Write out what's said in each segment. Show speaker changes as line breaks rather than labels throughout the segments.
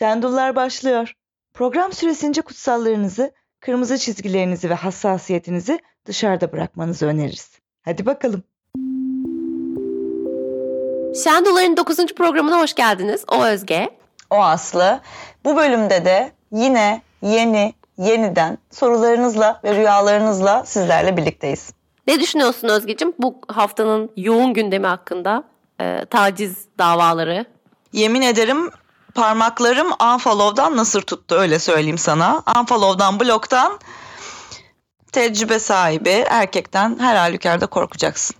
Şendullar başlıyor. Program süresince kutsallarınızı, kırmızı çizgilerinizi ve hassasiyetinizi dışarıda bırakmanızı öneririz. Hadi bakalım.
Şendulların 9. programına hoş geldiniz. O Özge.
O Aslı. Bu bölümde de yine yeni, yeniden sorularınızla ve rüyalarınızla sizlerle birlikteyiz.
Ne düşünüyorsun Özgeciğim bu haftanın yoğun gündemi hakkında? Ee, taciz davaları.
Yemin ederim parmaklarım unfollow'dan nasır tuttu öyle söyleyeyim sana. Unfollow'dan bloktan tecrübe sahibi erkekten her halükarda korkacaksın.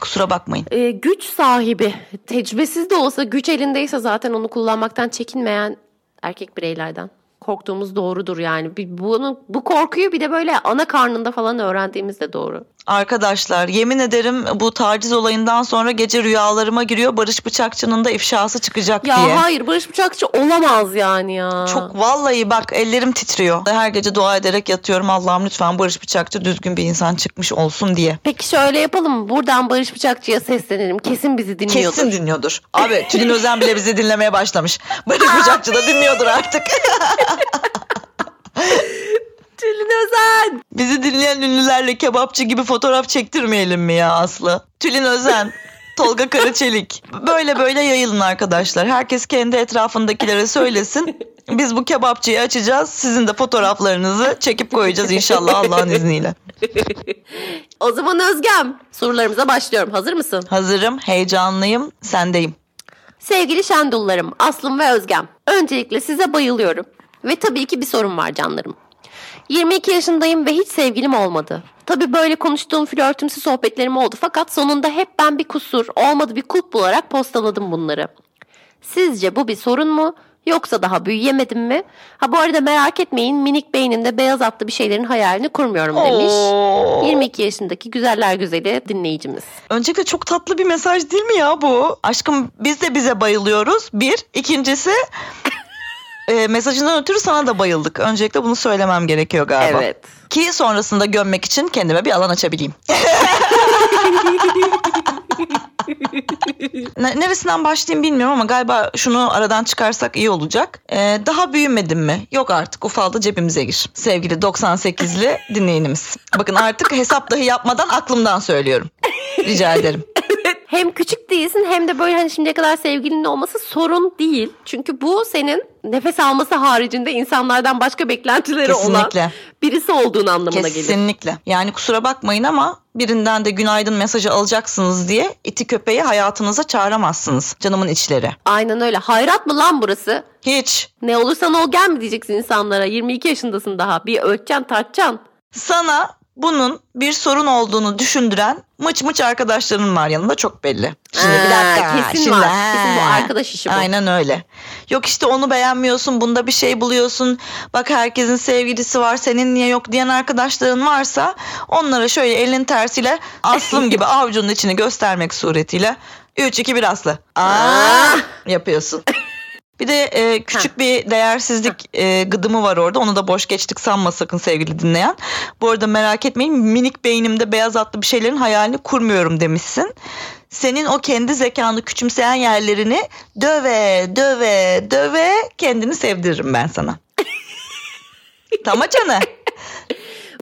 Kusura bakmayın.
Ee, güç sahibi, tecrübesiz de olsa güç elindeyse zaten onu kullanmaktan çekinmeyen erkek bireylerden korktuğumuz doğrudur yani. Bunu bu korkuyu bir de böyle ana karnında falan öğrendiğimiz de doğru.
Arkadaşlar yemin ederim bu taciz olayından sonra gece rüyalarıma giriyor Barış Bıçakçı'nın da ifşası çıkacak
ya
diye.
Ya hayır Barış Bıçakçı olamaz yani ya.
Çok vallahi bak ellerim titriyor. Her gece dua ederek yatıyorum Allah'ım lütfen Barış Bıçakçı düzgün bir insan çıkmış olsun diye.
Peki şöyle yapalım? Buradan Barış Bıçakçı'ya seslenelim. Kesin bizi dinliyordur.
Kesin dinliyordur. Abi Tülin Özen bile bizi dinlemeye başlamış. Barış Bıçakçı da dinliyordur artık.
Tülin Özen.
Bizi dinleyen ünlülerle kebapçı gibi fotoğraf çektirmeyelim mi ya Aslı? Tülin Özen. Tolga Karaçelik. Böyle böyle yayılın arkadaşlar. Herkes kendi etrafındakilere söylesin. Biz bu kebapçıyı açacağız. Sizin de fotoğraflarınızı çekip koyacağız inşallah Allah'ın izniyle.
o zaman Özgem sorularımıza başlıyorum. Hazır mısın?
Hazırım, heyecanlıyım, sendeyim.
Sevgili Şendullarım, Aslım ve Özgem. Öncelikle size bayılıyorum. Ve tabii ki bir sorun var canlarım. 22 yaşındayım ve hiç sevgilim olmadı. Tabii böyle konuştuğum flörtümsü sohbetlerim oldu fakat sonunda hep ben bir kusur, olmadı bir kulp bularak postaladım bunları. Sizce bu bir sorun mu? Yoksa daha büyüyemedim mi? Ha bu arada merak etmeyin minik beynimde beyaz atlı bir şeylerin hayalini kurmuyorum demiş. Oo. 22 yaşındaki güzeller güzeli dinleyicimiz.
Öncelikle çok tatlı bir mesaj değil mi ya bu? Aşkım biz de bize bayılıyoruz. Bir. ikincisi e, mesajından ötürü sana da bayıldık. Öncelikle bunu söylemem gerekiyor galiba.
Evet.
Ki sonrasında gömmek için kendime bir alan açabileyim. Neresinden başlayayım bilmiyorum ama galiba şunu aradan çıkarsak iyi olacak. Ee, daha büyümedim mi? Yok artık ufaldı cebimize gir. Sevgili 98'li dinleyenimiz. Bakın artık hesap dahi yapmadan aklımdan söylüyorum. Rica ederim
hem küçük değilsin hem de böyle hani şimdiye kadar sevgilinin olması sorun değil. Çünkü bu senin nefes alması haricinde insanlardan başka beklentileri Kesinlikle. olan birisi olduğun anlamına
Kesinlikle.
gelir.
Kesinlikle. Yani kusura bakmayın ama birinden de günaydın mesajı alacaksınız diye iti köpeği hayatınıza çağıramazsınız canımın içleri.
Aynen öyle. Hayrat mı lan burası?
Hiç.
Ne olursan ol gel mi diyeceksin insanlara. 22 yaşındasın daha. Bir ölçeceksin tartacaksın.
Sana bunun bir sorun olduğunu düşündüren mıç mıç arkadaşların var yanında çok belli.
Şimdi ee, bir dakika. Kesin şimdi, var. Kesin bu arkadaş işi bu.
Aynen öyle. Yok işte onu beğenmiyorsun bunda bir şey buluyorsun. Bak herkesin sevgilisi var senin niye yok diyen arkadaşların varsa onlara şöyle elin tersiyle aslım gibi avucunun içini göstermek suretiyle 3 2 1 aslı. Aa yapıyorsun. Bir de e, küçük ha. bir değersizlik e, gıdımı var orada. Onu da boş geçtik sanma sakın sevgili dinleyen. Bu arada merak etmeyin minik beynimde beyaz atlı bir şeylerin hayalini kurmuyorum demişsin. Senin o kendi zekanı küçümseyen yerlerini döve döve döve kendini sevdiririm ben sana. tamam canım.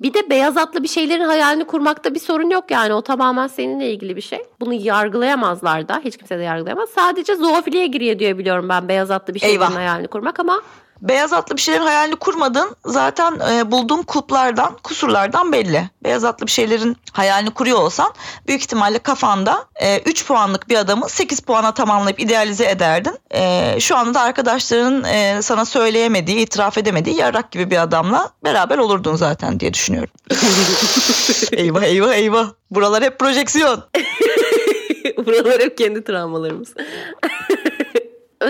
Bir de beyaz atlı bir şeylerin hayalini kurmakta bir sorun yok yani. O tamamen seninle ilgili bir şey. Bunu yargılayamazlar da. Hiç kimse de yargılayamaz. Sadece zoofiliye giriyor diye biliyorum ben beyaz atlı bir şeylerin Eyvah. hayalini kurmak ama
Beyaz atlı bir şeylerin hayalini kurmadın. Zaten e, bulduğum kulplardan, kusurlardan belli. Beyaz atlı bir şeylerin hayalini kuruyor olsan büyük ihtimalle kafanda e, 3 puanlık bir adamı 8 puana tamamlayıp idealize ederdin. E, şu anda da arkadaşların e, sana söyleyemediği, itiraf edemediği yarrak gibi bir adamla beraber olurdun zaten diye düşünüyorum. eyvah eyvah eyvah. Buralar hep projeksiyon.
Buralar hep kendi travmalarımız.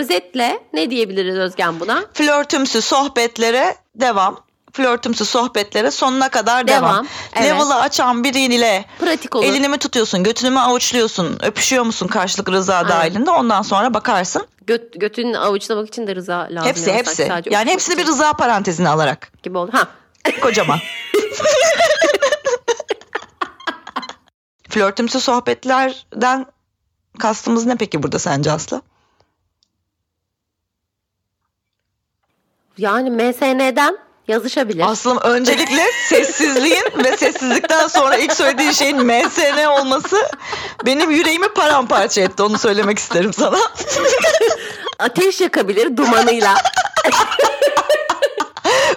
Özetle ne diyebiliriz Özgen buna?
Flörtümsü sohbetlere devam flörtümsü sohbetlere sonuna kadar devam. devam. Evet. Level'ı açan biriyle
pratik olur.
Elini mi tutuyorsun, götünü mü avuçluyorsun, öpüşüyor musun karşılık rıza Aynen. dahilinde ondan sonra bakarsın.
Göt, götünü avuçlamak için de rıza lazım.
Hepsi hepsi. Sadece yani hepsini bir rıza parantezine alarak.
Gibi oldu. Ha.
Kocaman. Flörtümsü sohbetlerden kastımız ne peki burada sence Aslı?
Yani MSN'den yazışabilir.
Aslım öncelikle sessizliğin ve sessizlikten sonra ilk söylediğin şeyin MSN olması benim yüreğimi paramparça etti. Onu söylemek isterim sana.
Ateş yakabilir dumanıyla.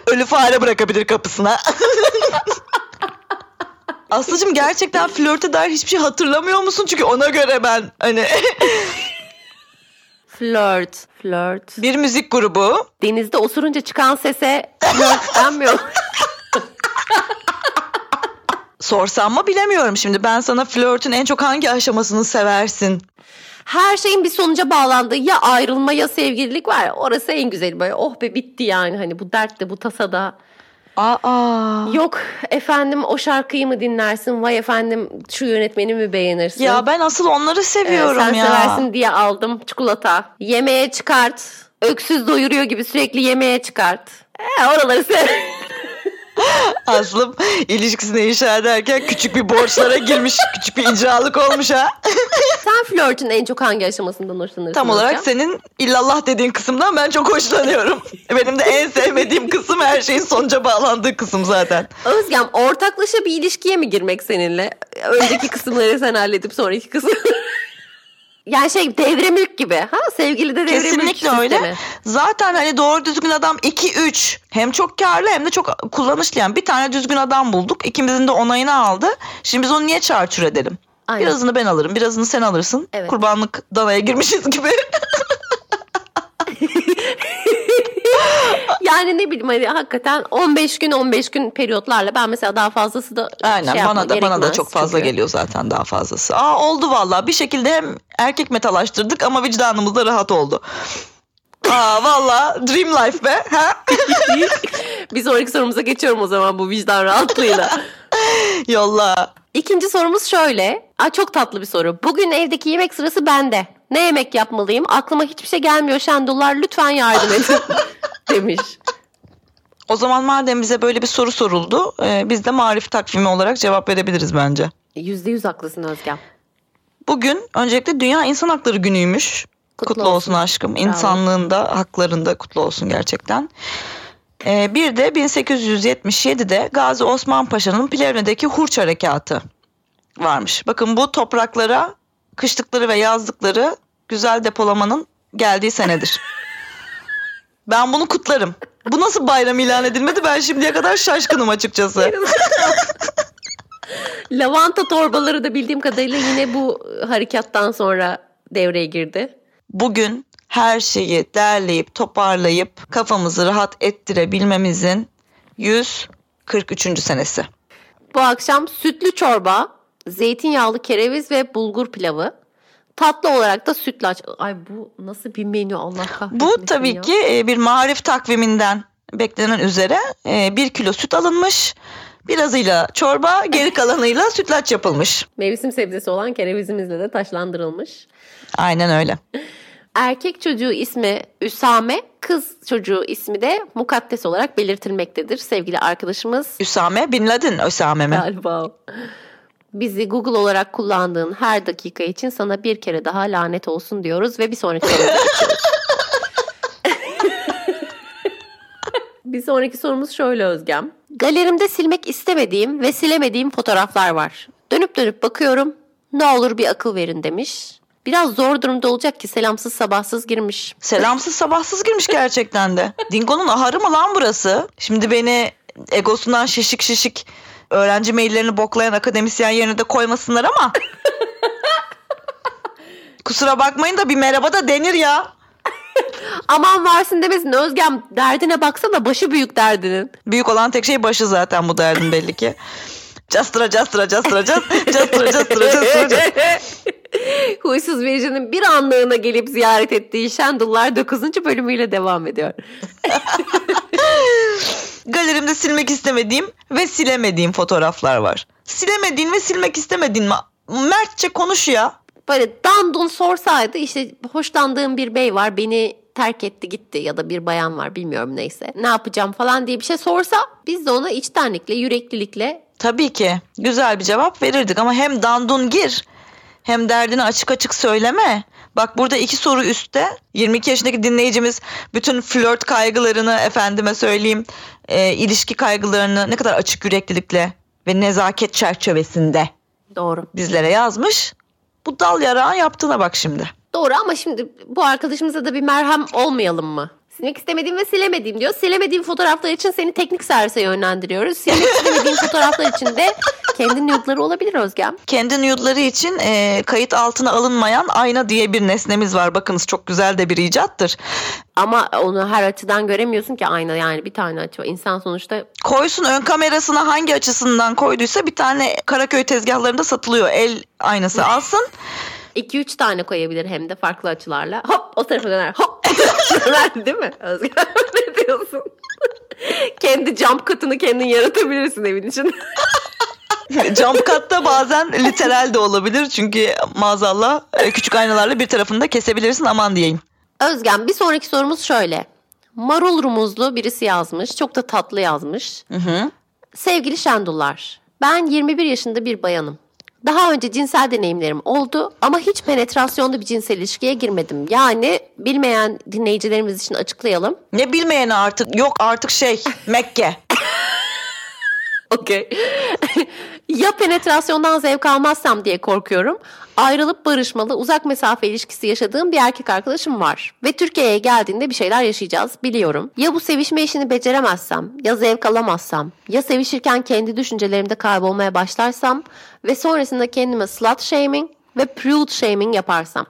Ölü fare bırakabilir kapısına. Aslıcığım gerçekten flörte dair hiçbir şey hatırlamıyor musun? Çünkü ona göre ben hani
Flört, flört.
bir müzik grubu.
Denizde osurunca çıkan sese flört denmiyor.
Sorsam mı bilemiyorum şimdi. Ben sana flörtün en çok hangi aşamasını seversin?
Her şeyin bir sonuca bağlandığı ya ayrılma ya sevgililik var. ya, Orası en güzeli böyle oh be bitti yani hani bu dertte bu tasada.
Aa.
Yok efendim o şarkıyı mı dinlersin? Vay efendim şu yönetmeni mi beğenirsin?
Ya ben asıl onları
Ee,
seviyorum
sen
ya.
seversin diye aldım çikolata. Yemeğe çıkart. Öksüz doyuruyor gibi sürekli yemeğe çıkart. Ee, oraları sev.
Aslım ilişkisini inşa ederken küçük bir borçlara girmiş. küçük bir icralık olmuş ha.
Sen flörtün en çok hangi aşamasından hoşlanırsın?
Tam olarak
Özlem?
senin illallah dediğin kısımdan ben çok hoşlanıyorum. Benim de en sevmediğim kısım her şeyin sonuca bağlandığı kısım zaten.
Özgem ortaklaşa bir ilişkiye mi girmek seninle? Önceki kısımları sen halledip sonraki kısım. Yani şey devre mülk gibi. Ha sevgili de devre mülk
Kesinlikle öyle.
sistemi.
Zaten hani doğru düzgün adam 2-3. Hem çok karlı hem de çok kullanışlı. Yani bir tane düzgün adam bulduk. İkimizin de onayını aldı. Şimdi biz onu niye çarçur edelim?
Aynen.
Birazını ben alırım, birazını sen alırsın.
Evet.
Kurbanlık danaya girmişiz gibi.
Yani ne bileyim hani hakikaten 15 gün 15 gün periyotlarla ben mesela daha fazlası da
Aynen
şey
bana da bana da çok fazla
çünkü.
geliyor zaten daha fazlası. Aa oldu vallahi bir şekilde hem erkek metalaştırdık ama vicdanımız da rahat oldu. Aa vallahi dream life be. Ha?
Bir sonraki sorumuza geçiyorum o zaman bu vicdan rahatlığıyla.
Yolla.
İkinci sorumuz şöyle. Aa, çok tatlı bir soru. Bugün evdeki yemek sırası bende. Ne yemek yapmalıyım? Aklıma hiçbir şey gelmiyor Şendullar. Lütfen yardım edin. demiş.
O zaman madem bize böyle bir soru soruldu, e, biz de marif takvimi olarak cevap verebiliriz bence.
Yüzde yüz haklısın Özgem.
Bugün öncelikle Dünya İnsan Hakları Günü'ymüş.
Kutlu
Kutlu, olsun.
olsun.
aşkım.
Bravo.
İnsanlığında, haklarında kutlu olsun gerçekten. Ee, bir de 1877'de Gazi Osman Paşa'nın Plevne'deki Hurç Harekatı varmış. Bakın bu topraklara kışlıkları ve yazlıkları güzel depolamanın geldiği senedir. ben bunu kutlarım. Bu nasıl bayram ilan edilmedi ben şimdiye kadar şaşkınım açıkçası.
Lavanta torbaları da bildiğim kadarıyla yine bu harekattan sonra devreye girdi.
bugün her şeyi derleyip toparlayıp kafamızı rahat ettirebilmemizin 143. senesi.
Bu akşam sütlü çorba, zeytinyağlı kereviz ve bulgur pilavı. Tatlı olarak da sütlaç. Ay bu nasıl bir menü Allah kahretmesin
Bu tabii
ya.
ki e, bir marif takviminden beklenen üzere e, bir kilo süt alınmış. Birazıyla çorba, geri kalanıyla sütlaç yapılmış.
Mevsim sebzesi olan kerevizimizle de taşlandırılmış.
Aynen öyle.
Erkek çocuğu ismi Üsame, kız çocuğu ismi de Mukaddes olarak belirtilmektedir sevgili arkadaşımız.
Üsame Bin Laden Üsame mi?
Galiba. Bizi Google olarak kullandığın her dakika için sana bir kere daha lanet olsun diyoruz ve bir sonraki sorumuza geçiyoruz. bir sonraki sorumuz şöyle Özgem. Galerimde silmek istemediğim ve silemediğim fotoğraflar var. Dönüp dönüp bakıyorum. Ne olur bir akıl verin demiş. Biraz zor durumda olacak ki selamsız sabahsız girmiş.
Selamsız sabahsız girmiş gerçekten de. Dingo'nun aharı mı lan burası? Şimdi beni egosundan şişik şişik öğrenci maillerini boklayan akademisyen yerine de koymasınlar ama. Kusura bakmayın da bir merhaba da denir ya.
Aman varsın demesin Özgem derdine baksana başı büyük derdinin.
Büyük olan tek şey başı zaten bu derdin belli ki. Castıra castıra castıra castıra castıra castıra castıra.
Huysuz Virgin'in bir anlığına gelip ziyaret ettiği Şendullar 9. bölümüyle devam ediyor.
Galerimde silmek istemediğim ve silemediğim fotoğraflar var. Silemediğin ve silmek istemediğin mi? Mertçe konuş ya.
Böyle dandun sorsaydı işte hoşlandığım bir bey var beni terk etti gitti ya da bir bayan var bilmiyorum neyse. Ne yapacağım falan diye bir şey sorsa biz de ona içtenlikle yüreklilikle
Tabii ki güzel bir cevap verirdik ama hem dandun gir hem derdini açık açık söyleme. Bak burada iki soru üstte. 22 yaşındaki dinleyicimiz bütün flört kaygılarını efendime söyleyeyim e, ilişki kaygılarını ne kadar açık yüreklilikle ve nezaket çerçevesinde
Doğru.
bizlere yazmış. Bu dal yarağın yaptığına bak şimdi.
Doğru ama şimdi bu arkadaşımıza da bir merhem olmayalım mı? Silmek istemediğim ve silemediğim diyor. Silemediğim fotoğraflar için seni teknik servise yönlendiriyoruz. Silmek istemediğim fotoğraflar için de kendi nude'ları olabilir Özgem.
Kendi nude'ları için e, kayıt altına alınmayan ayna diye bir nesnemiz var. Bakınız çok güzel de bir icattır.
Ama onu her açıdan göremiyorsun ki ayna yani bir tane açı var. İnsan sonuçta
Koysun ön kamerasına hangi açısından koyduysa bir tane Karaköy tezgahlarında satılıyor. El aynası alsın.
2-3 tane koyabilir hem de farklı açılarla. Hop o tarafa döner. Hop değil mi Özgem? ne diyorsun? Kendi jump katını kendin yaratabilirsin evin için.
Jump cut'ta bazen literal de olabilir. Çünkü maazallah e, küçük aynalarla bir tarafını da kesebilirsin aman diyeyim.
Özgem bir sonraki sorumuz şöyle. Marul rumuzlu birisi yazmış. Çok da tatlı yazmış.
Hı hı.
Sevgili Şendullar, ben 21 yaşında bir bayanım. Daha önce cinsel deneyimlerim oldu ama hiç penetrasyonda bir cinsel ilişkiye girmedim. Yani bilmeyen dinleyicilerimiz için açıklayalım.
Ne bilmeyene artık yok artık şey Mekke.
Okey. Ya penetrasyondan zevk almazsam diye korkuyorum. Ayrılıp barışmalı uzak mesafe ilişkisi yaşadığım bir erkek arkadaşım var. Ve Türkiye'ye geldiğinde bir şeyler yaşayacağız biliyorum. Ya bu sevişme işini beceremezsem, ya zevk alamazsam, ya sevişirken kendi düşüncelerimde kaybolmaya başlarsam ve sonrasında kendime slut shaming ve prude shaming yaparsam.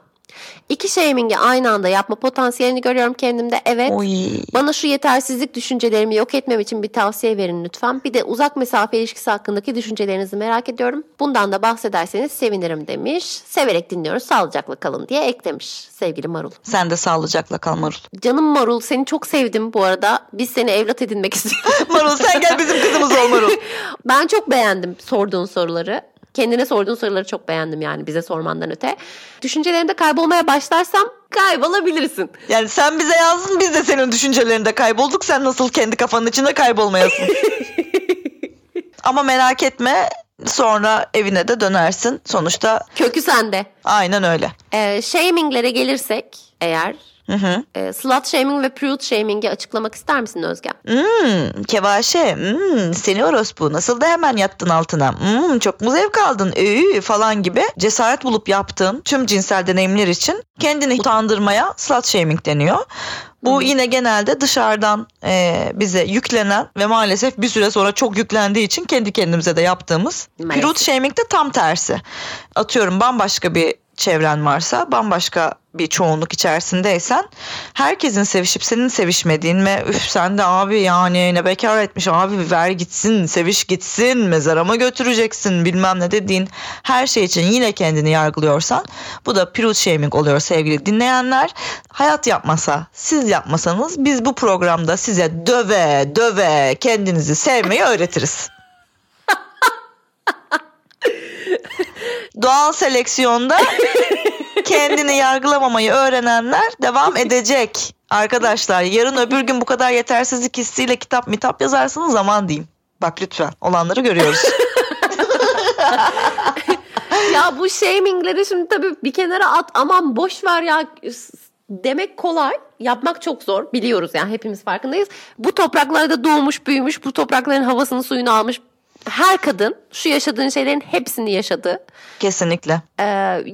İki shaming'i aynı anda yapma potansiyelini görüyorum kendimde. Evet.
Oy.
Bana şu yetersizlik düşüncelerimi yok etmem için bir tavsiye verin lütfen. Bir de uzak mesafe ilişkisi hakkındaki düşüncelerinizi merak ediyorum. Bundan da bahsederseniz sevinirim demiş. Severek dinliyoruz sağlıcakla kalın diye eklemiş sevgili Marul.
Sen de sağlıcakla kal Marul.
Canım Marul seni çok sevdim bu arada. Biz seni evlat edinmek istiyoruz.
Marul sen gel bizim kızımız ol Marul.
ben çok beğendim sorduğun soruları. Kendine sorduğun soruları çok beğendim yani bize sormandan öte. Düşüncelerinde kaybolmaya başlarsam kaybolabilirsin.
Yani sen bize yazdın biz de senin düşüncelerinde kaybolduk. Sen nasıl kendi kafanın içinde kaybolmayasın. Ama merak etme sonra evine de dönersin. Sonuçta
Kökü sende.
aynen öyle.
Ee, shaminglere gelirsek eğer
Hı hı.
e, slut shaming ve prude shaming'i açıklamak ister misin Özgem?
Hmm, kevaşe, hmm, seni orospu nasıl da hemen yattın altına, hmm, çok mu zevk aldın, Üü, falan gibi cesaret bulup yaptığın tüm cinsel deneyimler için kendini utandırmaya slut shaming deniyor. Bu yine genelde dışarıdan e, bize yüklenen ve maalesef bir süre sonra çok yüklendiği için kendi kendimize de yaptığımız.
Maalesef.
Prude shaming de tam tersi. Atıyorum bambaşka bir çevren varsa, bambaşka bir çoğunluk içerisindeysen herkesin sevişip senin sevişmediğin ve üf sen de abi yani ne bekar etmiş abi ver gitsin seviş gitsin mezara mı götüreceksin bilmem ne dediğin her şey için yine kendini yargılıyorsan bu da prude shaming oluyor sevgili dinleyenler. Hayat yapmasa siz yapmasanız biz bu programda size döve döve kendinizi sevmeyi öğretiriz. Doğal seleksiyonda kendini yargılamamayı öğrenenler devam edecek. Arkadaşlar yarın öbür gün bu kadar yetersizlik hissiyle kitap mitap yazarsınız zaman diyeyim. Bak lütfen olanları görüyoruz.
ya bu shamingleri şimdi tabii bir kenara at aman boş ver ya demek kolay. Yapmak çok zor. Biliyoruz yani hepimiz farkındayız. Bu topraklarda doğmuş, büyümüş, bu toprakların havasını suyunu almış her kadın şu yaşadığın şeylerin hepsini yaşadı.
Kesinlikle.
Ee,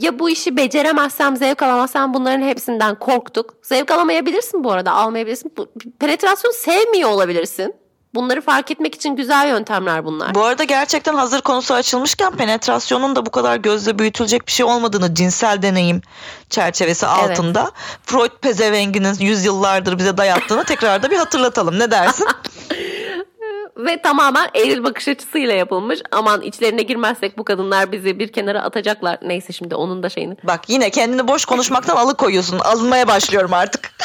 ya bu işi beceremezsem, zevk alamazsam bunların hepsinden korktuk. Zevk alamayabilirsin bu arada, almayabilirsin. Bu, penetrasyon sevmiyor olabilirsin. Bunları fark etmek için güzel yöntemler bunlar.
Bu arada gerçekten hazır konusu açılmışken penetrasyonun da bu kadar gözle büyütülecek bir şey olmadığını cinsel deneyim çerçevesi
Evet.
altında Freud pezevenginin yüzyıllardır bize dayattığını tekrar da bir hatırlatalım. Ne dersin?
Ve tamamen eril bakış açısıyla yapılmış. Aman içlerine girmezsek bu kadınlar bizi bir kenara atacaklar. Neyse şimdi onun da şeyini.
Bak yine kendini boş konuşmaktan alıkoyuyorsun. Alınmaya başlıyorum artık.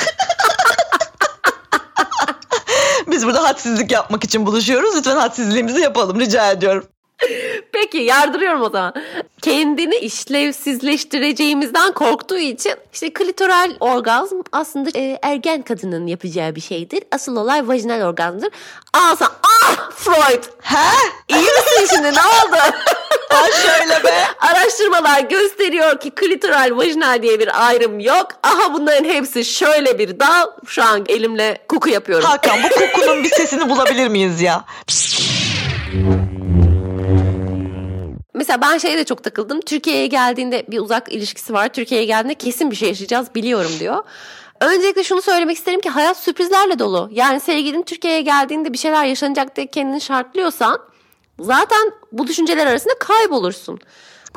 Biz burada hadsizlik yapmak için buluşuyoruz. Lütfen hadsizliğimizi yapalım rica ediyorum.
Peki yardırıyorum o zaman. Kendini işlevsizleştireceğimizden korktuğu için işte klitoral orgazm aslında e, ergen kadının yapacağı bir şeydir. Asıl olay vajinal orgazmdır. Aa sen Freud
He?
iyi misin şimdi ne oldu?
Ha şöyle be.
Araştırmalar gösteriyor ki klitoral vajinal diye bir ayrım yok. Aha bunların hepsi şöyle bir dal. Şu an elimle koku yapıyorum.
Hakan bu kokunun bir sesini bulabilir miyiz ya?
Mesela ben şeye de çok takıldım. Türkiye'ye geldiğinde bir uzak ilişkisi var. Türkiye'ye geldiğinde kesin bir şey yaşayacağız biliyorum diyor. Öncelikle şunu söylemek isterim ki hayat sürprizlerle dolu. Yani sevgilin Türkiye'ye geldiğinde bir şeyler yaşanacak diye kendini şartlıyorsan zaten bu düşünceler arasında kaybolursun.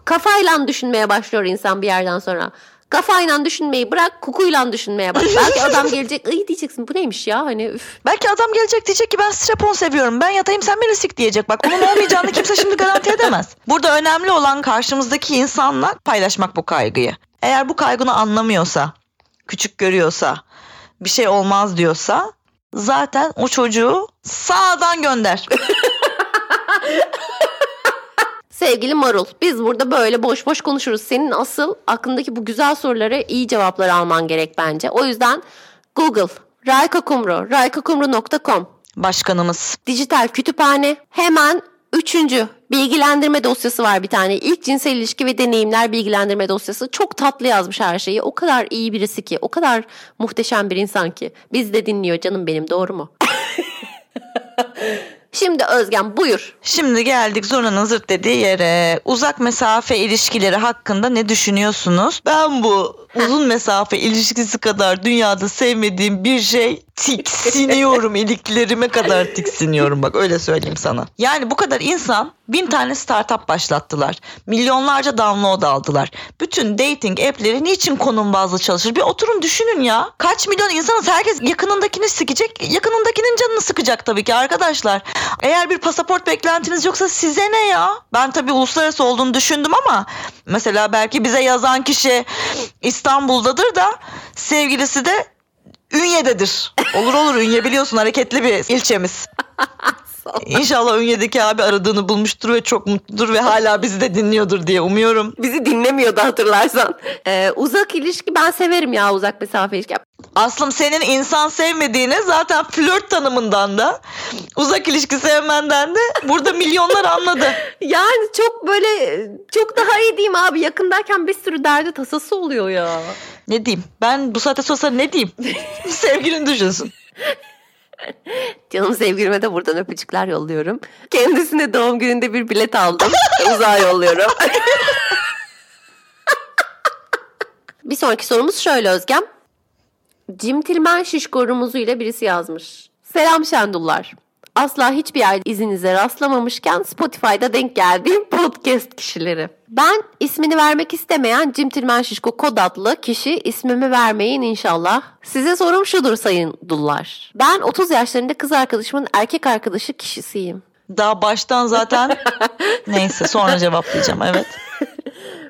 Kafayla düşünmeye başlıyor insan bir yerden sonra. Kafayla düşünmeyi bırak kukuyla düşünmeye bak. Belki adam gelecek ıy diyeceksin bu neymiş ya hani üf.
Belki adam gelecek diyecek ki ben strapon seviyorum. Ben yatayım sen beni sik diyecek. Bak bunun olmayacağını kimse şimdi garanti edemez. Burada önemli olan karşımızdaki insanla paylaşmak bu kaygıyı. Eğer bu kaygını anlamıyorsa, küçük görüyorsa, bir şey olmaz diyorsa zaten o çocuğu sağdan gönder.
Sevgili Marul, biz burada böyle boş boş konuşuruz. Senin asıl aklındaki bu güzel sorulara iyi cevaplar alman gerek bence. O yüzden Google, Rayka Kumru, raykakumru.com,
Başkanımız.
dijital kütüphane, hemen üçüncü bilgilendirme dosyası var bir tane. İlk cinsel ilişki ve deneyimler bilgilendirme dosyası. Çok tatlı yazmış her şeyi. O kadar iyi birisi ki, o kadar muhteşem bir insan ki. Biz de dinliyor canım benim, doğru mu? Şimdi Özgen buyur.
Şimdi geldik Zona'nın zırt dediği yere. Uzak mesafe ilişkileri hakkında ne düşünüyorsunuz? Ben bu uzun mesafe ilişkisi kadar dünyada sevmediğim bir şey tiksiniyorum. iliklerime kadar tiksiniyorum bak öyle söyleyeyim sana. Yani bu kadar insan bin tane startup başlattılar. Milyonlarca download aldılar. Bütün dating app'leri niçin konum bazlı çalışır? Bir oturun düşünün ya. Kaç milyon insanız herkes yakınındakini sıkacak. Yakınındakinin canını sıkacak tabii ki arkadaşlar. Eğer bir pasaport beklentiniz yoksa size ne ya? Ben tabii uluslararası olduğunu düşündüm ama mesela belki bize yazan kişi İstanbul'dadır da sevgilisi de Ünye'dedir. Olur olur Ünye biliyorsun hareketli bir ilçemiz. İnşallah Ünye'deki abi aradığını bulmuştur ve çok mutludur ve hala bizi de dinliyordur diye umuyorum.
Bizi dinlemiyordu hatırlarsan. Ee, uzak ilişki ben severim ya uzak mesafe ilişki.
Aslım senin insan sevmediğini zaten flört tanımından da uzak ilişki sevmenden de burada milyonlar anladı.
Yani çok böyle çok daha iyi diyeyim abi. Yakındayken bir sürü derdi tasası oluyor ya.
Ne diyeyim? Ben bu saate sonra ne diyeyim? Sevgilin düşünsün.
Canım sevgilime de buradan öpücükler yolluyorum. Kendisine doğum gününde bir bilet aldım. Uzağa yolluyorum. bir sonraki sorumuz şöyle Özgem. Cimtilmen şişko rumuzu ile birisi yazmış. Selam Şendullar. Asla hiçbir yerde izinize rastlamamışken Spotify'da denk geldiğim podcast kişileri. Ben ismini vermek istemeyen Cimtilmen Şişko kod adlı kişi ismimi vermeyin inşallah. Size sorum şudur sayın dullar. Ben 30 yaşlarında kız arkadaşımın erkek arkadaşı kişisiyim.
Daha baştan zaten neyse sonra cevaplayacağım evet.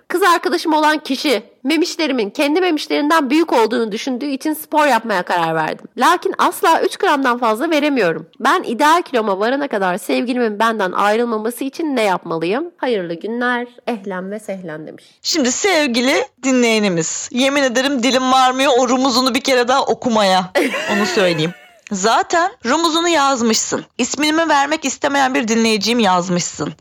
Kız arkadaşım olan kişi memişlerimin kendi memişlerinden büyük olduğunu düşündüğü için spor yapmaya karar verdim. Lakin asla 3 gramdan fazla veremiyorum. Ben ideal kiloma varana kadar sevgilimin benden ayrılmaması için ne yapmalıyım? Hayırlı günler, ehlen ve sehlen demiş.
Şimdi sevgili dinleyenimiz yemin ederim dilim varmıyor o rumuzunu bir kere daha okumaya onu söyleyeyim. Zaten rumuzunu yazmışsın. İsmimi vermek istemeyen bir dinleyiciyim yazmışsın.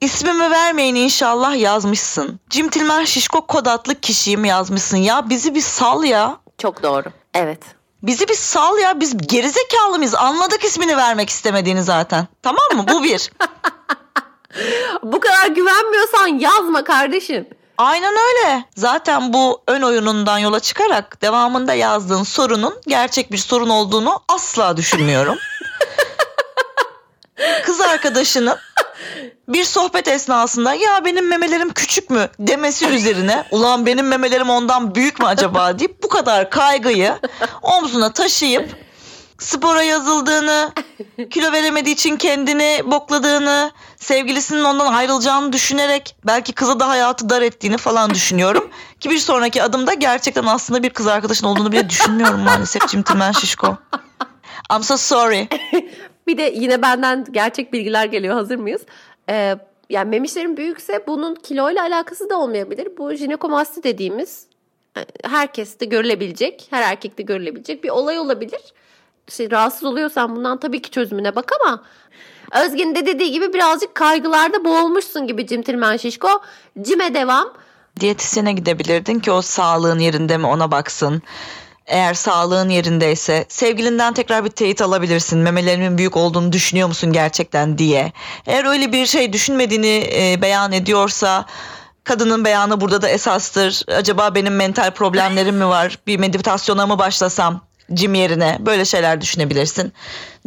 İsmimi vermeyin inşallah yazmışsın. Cimtilmen Şişko kod adlı kişiyim yazmışsın. Ya bizi bir sal ya.
Çok doğru. Evet.
Bizi bir sal ya. Biz gerizekalı mıyız? Anladık ismini vermek istemediğini zaten. Tamam mı? Bu bir.
Bu kadar güvenmiyorsan yazma kardeşim.
Aynen öyle. Zaten bu ön oyunundan yola çıkarak devamında yazdığın sorunun gerçek bir sorun olduğunu asla düşünmüyorum. Kız arkadaşının bir sohbet esnasında ya benim memelerim küçük mü demesi üzerine ulan benim memelerim ondan büyük mü acaba deyip bu kadar kaygıyı omzuna taşıyıp spora yazıldığını, kilo veremediği için kendini bokladığını, sevgilisinin ondan ayrılacağını düşünerek belki kıza da hayatı dar ettiğini falan düşünüyorum. Ki bir sonraki adımda gerçekten aslında bir kız arkadaşın olduğunu bile düşünmüyorum maalesef Cimtimen Şişko. I'm so sorry.
Bir de yine benden gerçek bilgiler geliyor. Hazır mıyız? Ee, yani memişlerin büyükse bunun kiloyla alakası da olmayabilir. Bu jinekomasti dediğimiz herkeste görülebilecek, her erkekte görülebilecek bir olay olabilir. İşte rahatsız oluyorsan bundan tabii ki çözümüne bak ama Özge'nin de dediği gibi birazcık kaygılarda boğulmuşsun gibi Cimtirmen Şişko. Cime devam.
Diyetisyene gidebilirdin ki o sağlığın yerinde mi ona baksın. Eğer sağlığın yerindeyse sevgilinden tekrar bir teyit alabilirsin. Memelerimin büyük olduğunu düşünüyor musun gerçekten diye. Eğer öyle bir şey düşünmediğini e, beyan ediyorsa kadının beyanı burada da esastır. Acaba benim mental problemlerim mi var? Bir meditasyona mı başlasam? Cim yerine böyle şeyler düşünebilirsin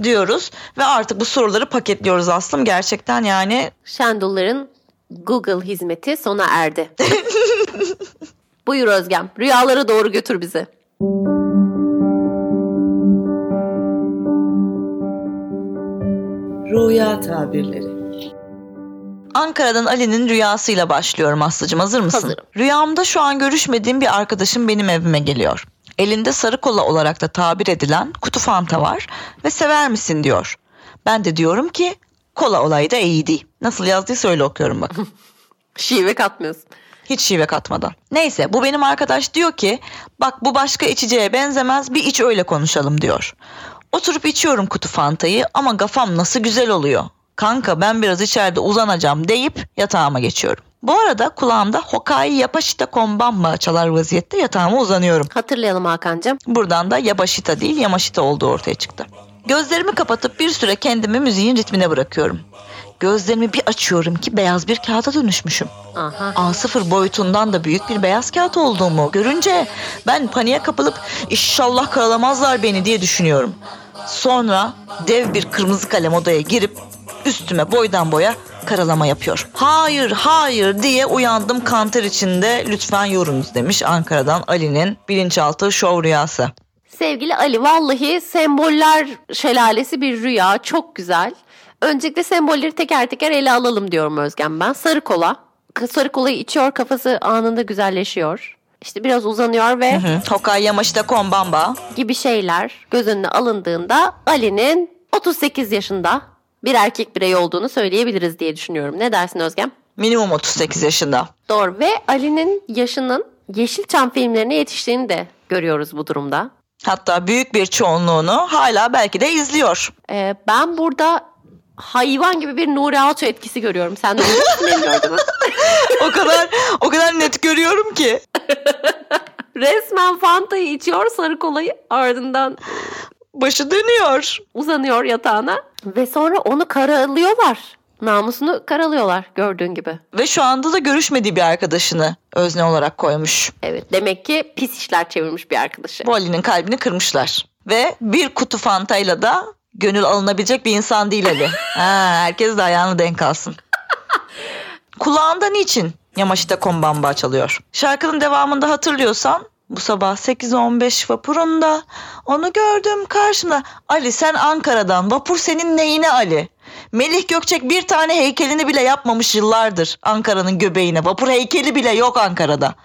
diyoruz ve artık bu soruları paketliyoruz aslım gerçekten yani
Şendulların Google hizmeti sona erdi. Buyur Özgem. Rüyalara doğru götür bizi.
Rüya tabirleri.
Ankara'dan Ali'nin rüyasıyla başlıyorum Aslı'cım hazır mısın?
Hazırım.
Rüyamda şu an görüşmediğim bir arkadaşım benim evime geliyor. Elinde sarı kola olarak da tabir edilen kutu fanta var ve sever misin diyor. Ben de diyorum ki kola olayı da iyiydi. Nasıl yazdıysa öyle okuyorum bak.
Şive katmıyorsun.
Hiç şive katmadan. Neyse bu benim arkadaş diyor ki bak bu başka içeceğe benzemez bir iç öyle konuşalım diyor. Oturup içiyorum kutu fantayı ama kafam nasıl güzel oluyor. Kanka ben biraz içeride uzanacağım deyip yatağıma geçiyorum. Bu arada kulağımda Hokai Yapashita Konbanba çalar vaziyette yatağıma uzanıyorum.
Hatırlayalım Hakan'cığım.
Buradan da Yabashita değil Yamashita olduğu ortaya çıktı. Gözlerimi kapatıp bir süre kendimi müziğin ritmine bırakıyorum. Gözlerimi bir açıyorum ki beyaz bir kağıda dönüşmüşüm.
Aha.
A0 boyutundan da büyük bir beyaz kağıt olduğumu görünce ben paniğe kapılıp inşallah karalamazlar beni diye düşünüyorum. Sonra dev bir kırmızı kalem odaya girip üstüme boydan boya karalama yapıyor. Hayır hayır diye uyandım kanter içinde lütfen yorunuz demiş Ankara'dan Ali'nin bilinçaltı şov rüyası.
Sevgili Ali vallahi semboller şelalesi bir rüya. Çok güzel. Öncelikle sembolleri teker teker ele alalım diyorum Özgen ben. Sarı kola. Sarı kolayı içiyor kafası anında güzelleşiyor. İşte biraz uzanıyor ve
Hı, Hokkaido Yamashita Konbanba.
gibi şeyler göz önüne alındığında Ali'nin 38 yaşında bir erkek birey olduğunu söyleyebiliriz diye düşünüyorum. Ne dersin Özgem?
Minimum 38 yaşında.
Doğru ve Ali'nin yaşının Yeşilçam filmlerine yetiştiğini de görüyoruz bu durumda.
Hatta büyük bir çoğunluğunu hala belki de izliyor.
Ee, ben burada hayvan gibi bir Nuri Alço etkisi görüyorum. Sen de onu gördün mü?
O kadar o kadar net görüyorum ki.
Resmen Fanta'yı içiyor sarı kolayı ardından
Başı dönüyor.
uzanıyor yatağına ve sonra onu karalıyorlar. Namusunu karalıyorlar gördüğün gibi.
Ve şu anda da görüşmediği bir arkadaşını özne olarak koymuş.
Evet demek ki pis işler çevirmiş bir arkadaşı.
Bu Ali'nin kalbini kırmışlar. Ve bir kutu fantayla da gönül alınabilecek bir insan değil Ali. Ha, herkes de ayağını denk alsın. Kulağında niçin Yamashita Konbanba çalıyor? Şarkının devamında hatırlıyorsan bu sabah 8.15 vapurunda onu gördüm karşımda. Ali sen Ankara'dan vapur senin neyine Ali? Melih Gökçek bir tane heykelini bile yapmamış yıllardır Ankara'nın göbeğine. Vapur heykeli bile yok Ankara'da.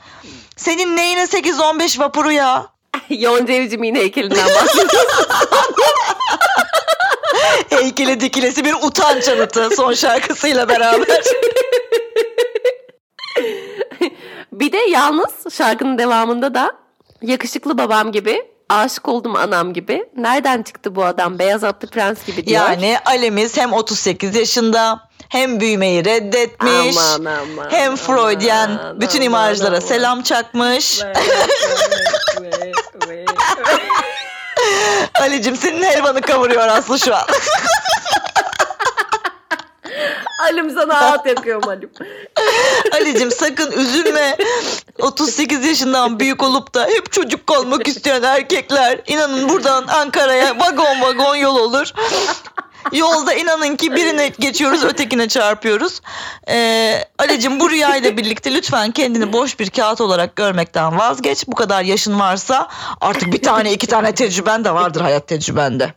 Senin neyine 8-15 vapuru ya?
Yonca Evcimik'in heykelinden bahsediyorum.
Heykeli dikilesi bir utanç anıtı son şarkısıyla beraber.
bir de yalnız şarkının devamında da yakışıklı babam gibi, aşık oldum anam gibi. Nereden çıktı bu adam? Beyaz atlı prens gibi diyor.
Yani Alemiz hem 38 yaşında hem büyümeyi reddetmiş.
Aman, aman,
hem Freudian
aman,
bütün
aman,
imajlara
aman.
selam çakmış. Ali'cim senin helvanı kavuruyor Aslı şu an.
Alim sana hayat yakıyorum Alim.
Ali'cim sakın üzülme. 38 yaşından büyük olup da hep çocuk kalmak isteyen erkekler inanın buradan Ankara'ya vagon vagon yol olur. Yolda inanın ki birine geçiyoruz ötekine çarpıyoruz. Ee, Ali'cim bu rüyayla birlikte lütfen kendini boş bir kağıt olarak görmekten vazgeç. Bu kadar yaşın varsa artık bir tane iki tane tecrüben de vardır hayat tecrübende.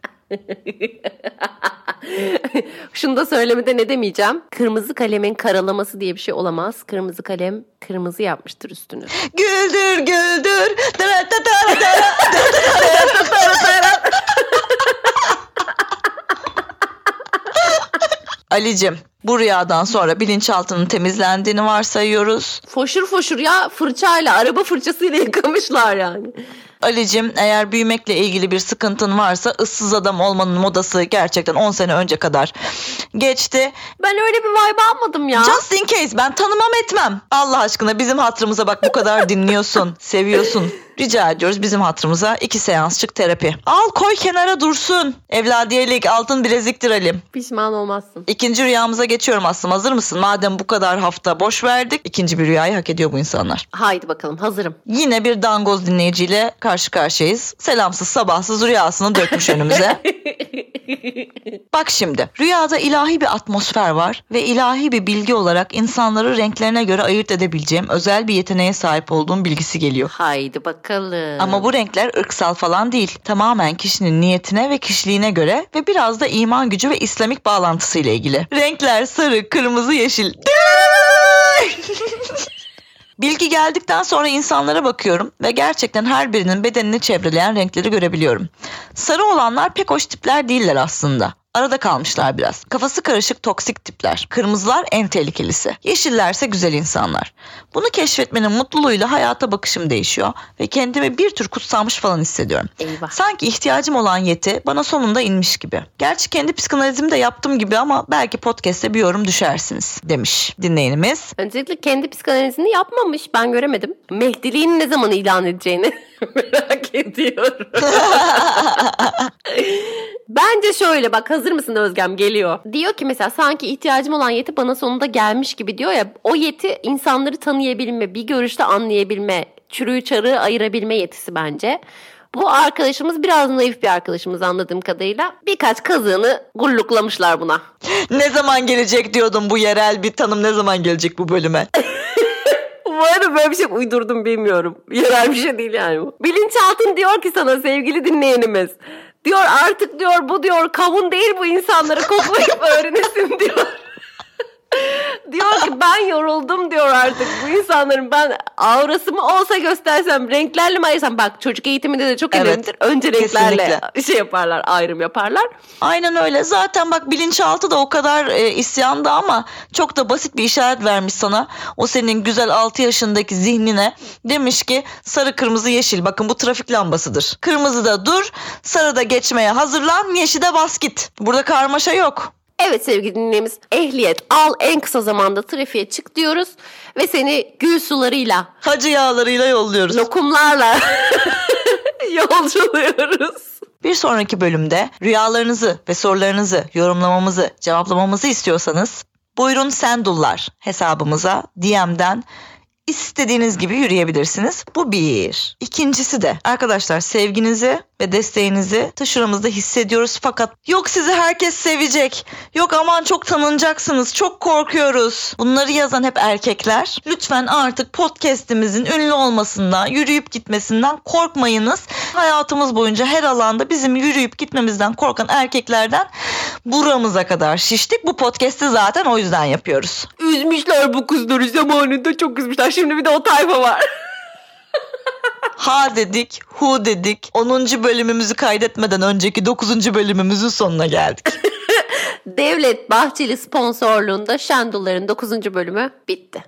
Şunu da söylemede ne demeyeceğim. Kırmızı kalemin karalaması diye bir şey olamaz. Kırmızı kalem kırmızı yapmıştır üstünü.
Güldür güldür. Alicim bu rüyadan sonra bilinçaltının temizlendiğini varsayıyoruz.
Foşur foşur ya fırçayla araba fırçasıyla yıkamışlar yani.
Alicim eğer büyümekle ilgili bir sıkıntın varsa ıssız adam olmanın modası gerçekten 10 sene önce kadar geçti.
Ben öyle bir vibe almadım ya.
Just in case ben tanımam etmem. Allah aşkına bizim hatırımıza bak bu kadar dinliyorsun, seviyorsun. Rica ediyoruz bizim hatırımıza iki seansçık terapi. Al koy kenara dursun. Evladiyelik altın bileziktir Alim.
Pişman olmazsın.
İkinci rüyamıza geçiyorum Aslım. Hazır mısın? Madem bu kadar hafta boş verdik. ikinci bir rüyayı hak ediyor bu insanlar.
Haydi bakalım hazırım.
Yine bir dangoz dinleyiciyle karşı karşıyayız. Selamsız sabahsız rüyasını dökmüş önümüze. Bak şimdi rüyada ilahi bir atmosfer var ve ilahi bir bilgi olarak insanları renklerine göre ayırt edebileceğim özel bir yeteneğe sahip olduğum bilgisi geliyor.
Haydi bakalım.
Ama bu renkler ırksal falan değil. Tamamen kişinin niyetine ve kişiliğine göre ve biraz da iman gücü ve İslamik bağlantısıyla ilgili. Renkler sarı, kırmızı, yeşil. Bilgi geldikten sonra insanlara bakıyorum ve gerçekten her birinin bedenini çevreleyen renkleri görebiliyorum. Sarı olanlar pek hoş tipler değiller aslında. Arada kalmışlar biraz. Kafası karışık toksik tipler. Kırmızılar en tehlikelisi. Yeşillerse güzel insanlar. Bunu keşfetmenin mutluluğuyla hayata bakışım değişiyor ve kendimi bir tür kutsanmış falan hissediyorum.
Eyvah.
Sanki ihtiyacım olan yeti bana sonunda inmiş gibi. Gerçi kendi psikanalizimi de yaptım gibi ama belki podcast'te bir yorum düşersiniz demiş dinleyenimiz.
Öncelikle kendi psikanalizini yapmamış. Ben göremedim. Mehdiliğini ne zaman ilan edeceğini merak ediyorum. Bence şöyle bak hazır mısın Özgem geliyor. Diyor ki mesela sanki ihtiyacım olan yeti bana sonunda gelmiş gibi diyor ya. O yeti insanları tanıyabilme, bir görüşte anlayabilme, çürüğü çarığı ayırabilme yetisi bence. Bu arkadaşımız biraz naif bir arkadaşımız anladığım kadarıyla. Birkaç kazığını gulluklamışlar buna.
Ne zaman gelecek diyordum bu yerel bir tanım ne zaman gelecek bu bölüme?
Bu arada böyle bir şey uydurdum bilmiyorum. Yerel bir şey değil yani bu. Bilinçaltın diyor ki sana sevgili dinleyenimiz. Diyor artık diyor bu diyor kavun değil bu insanları koklayıp öğrenesin diyor. Diyor ki ben yoruldum diyor artık bu insanların ben aurası mı olsa göstersem renklerle mi ayırsam bak çocuk eğitiminde de çok
Evet,
önemlidir. Önce renklerle
kesinlikle.
şey yaparlar ayrım yaparlar.
Aynen öyle. Zaten bak bilinçaltı da o kadar e, isyanda ama çok da basit bir işaret vermiş sana. O senin güzel 6 yaşındaki zihnine demiş ki sarı kırmızı yeşil. Bakın bu trafik lambasıdır. Kırmızıda dur, sarıda geçmeye hazırlan, yeşilde bas git. Burada karmaşa yok.
Evet sevgili dinleyimiz ehliyet al en kısa zamanda trafiğe çık diyoruz ve seni gül sularıyla
Hacı yağlarıyla yolluyoruz.
lokumlarla yolculuyoruz.
Bir sonraki bölümde rüyalarınızı ve sorularınızı yorumlamamızı, cevaplamamızı istiyorsanız buyurun Sendullar hesabımıza DM'den istediğiniz gibi yürüyebilirsiniz. Bu bir. İkincisi de arkadaşlar sevginizi ve desteğinizi taşıramızda hissediyoruz fakat yok sizi herkes sevecek. Yok aman çok tanınacaksınız. Çok korkuyoruz. Bunları yazan hep erkekler. Lütfen artık podcast'imizin ünlü olmasından, yürüyüp gitmesinden korkmayınız. Hayatımız boyunca her alanda bizim yürüyüp gitmemizden korkan erkeklerden buramıza kadar şiştik. Bu podcast'i zaten o yüzden yapıyoruz.
Üzmüşler bu kızları zamanında çok üzmüşler. Şimdi bir de o tayfa var.
Ha dedik, hu dedik. 10. bölümümüzü kaydetmeden önceki 9. bölümümüzün sonuna geldik.
Devlet Bahçeli sponsorluğunda Şendulların 9. bölümü bitti.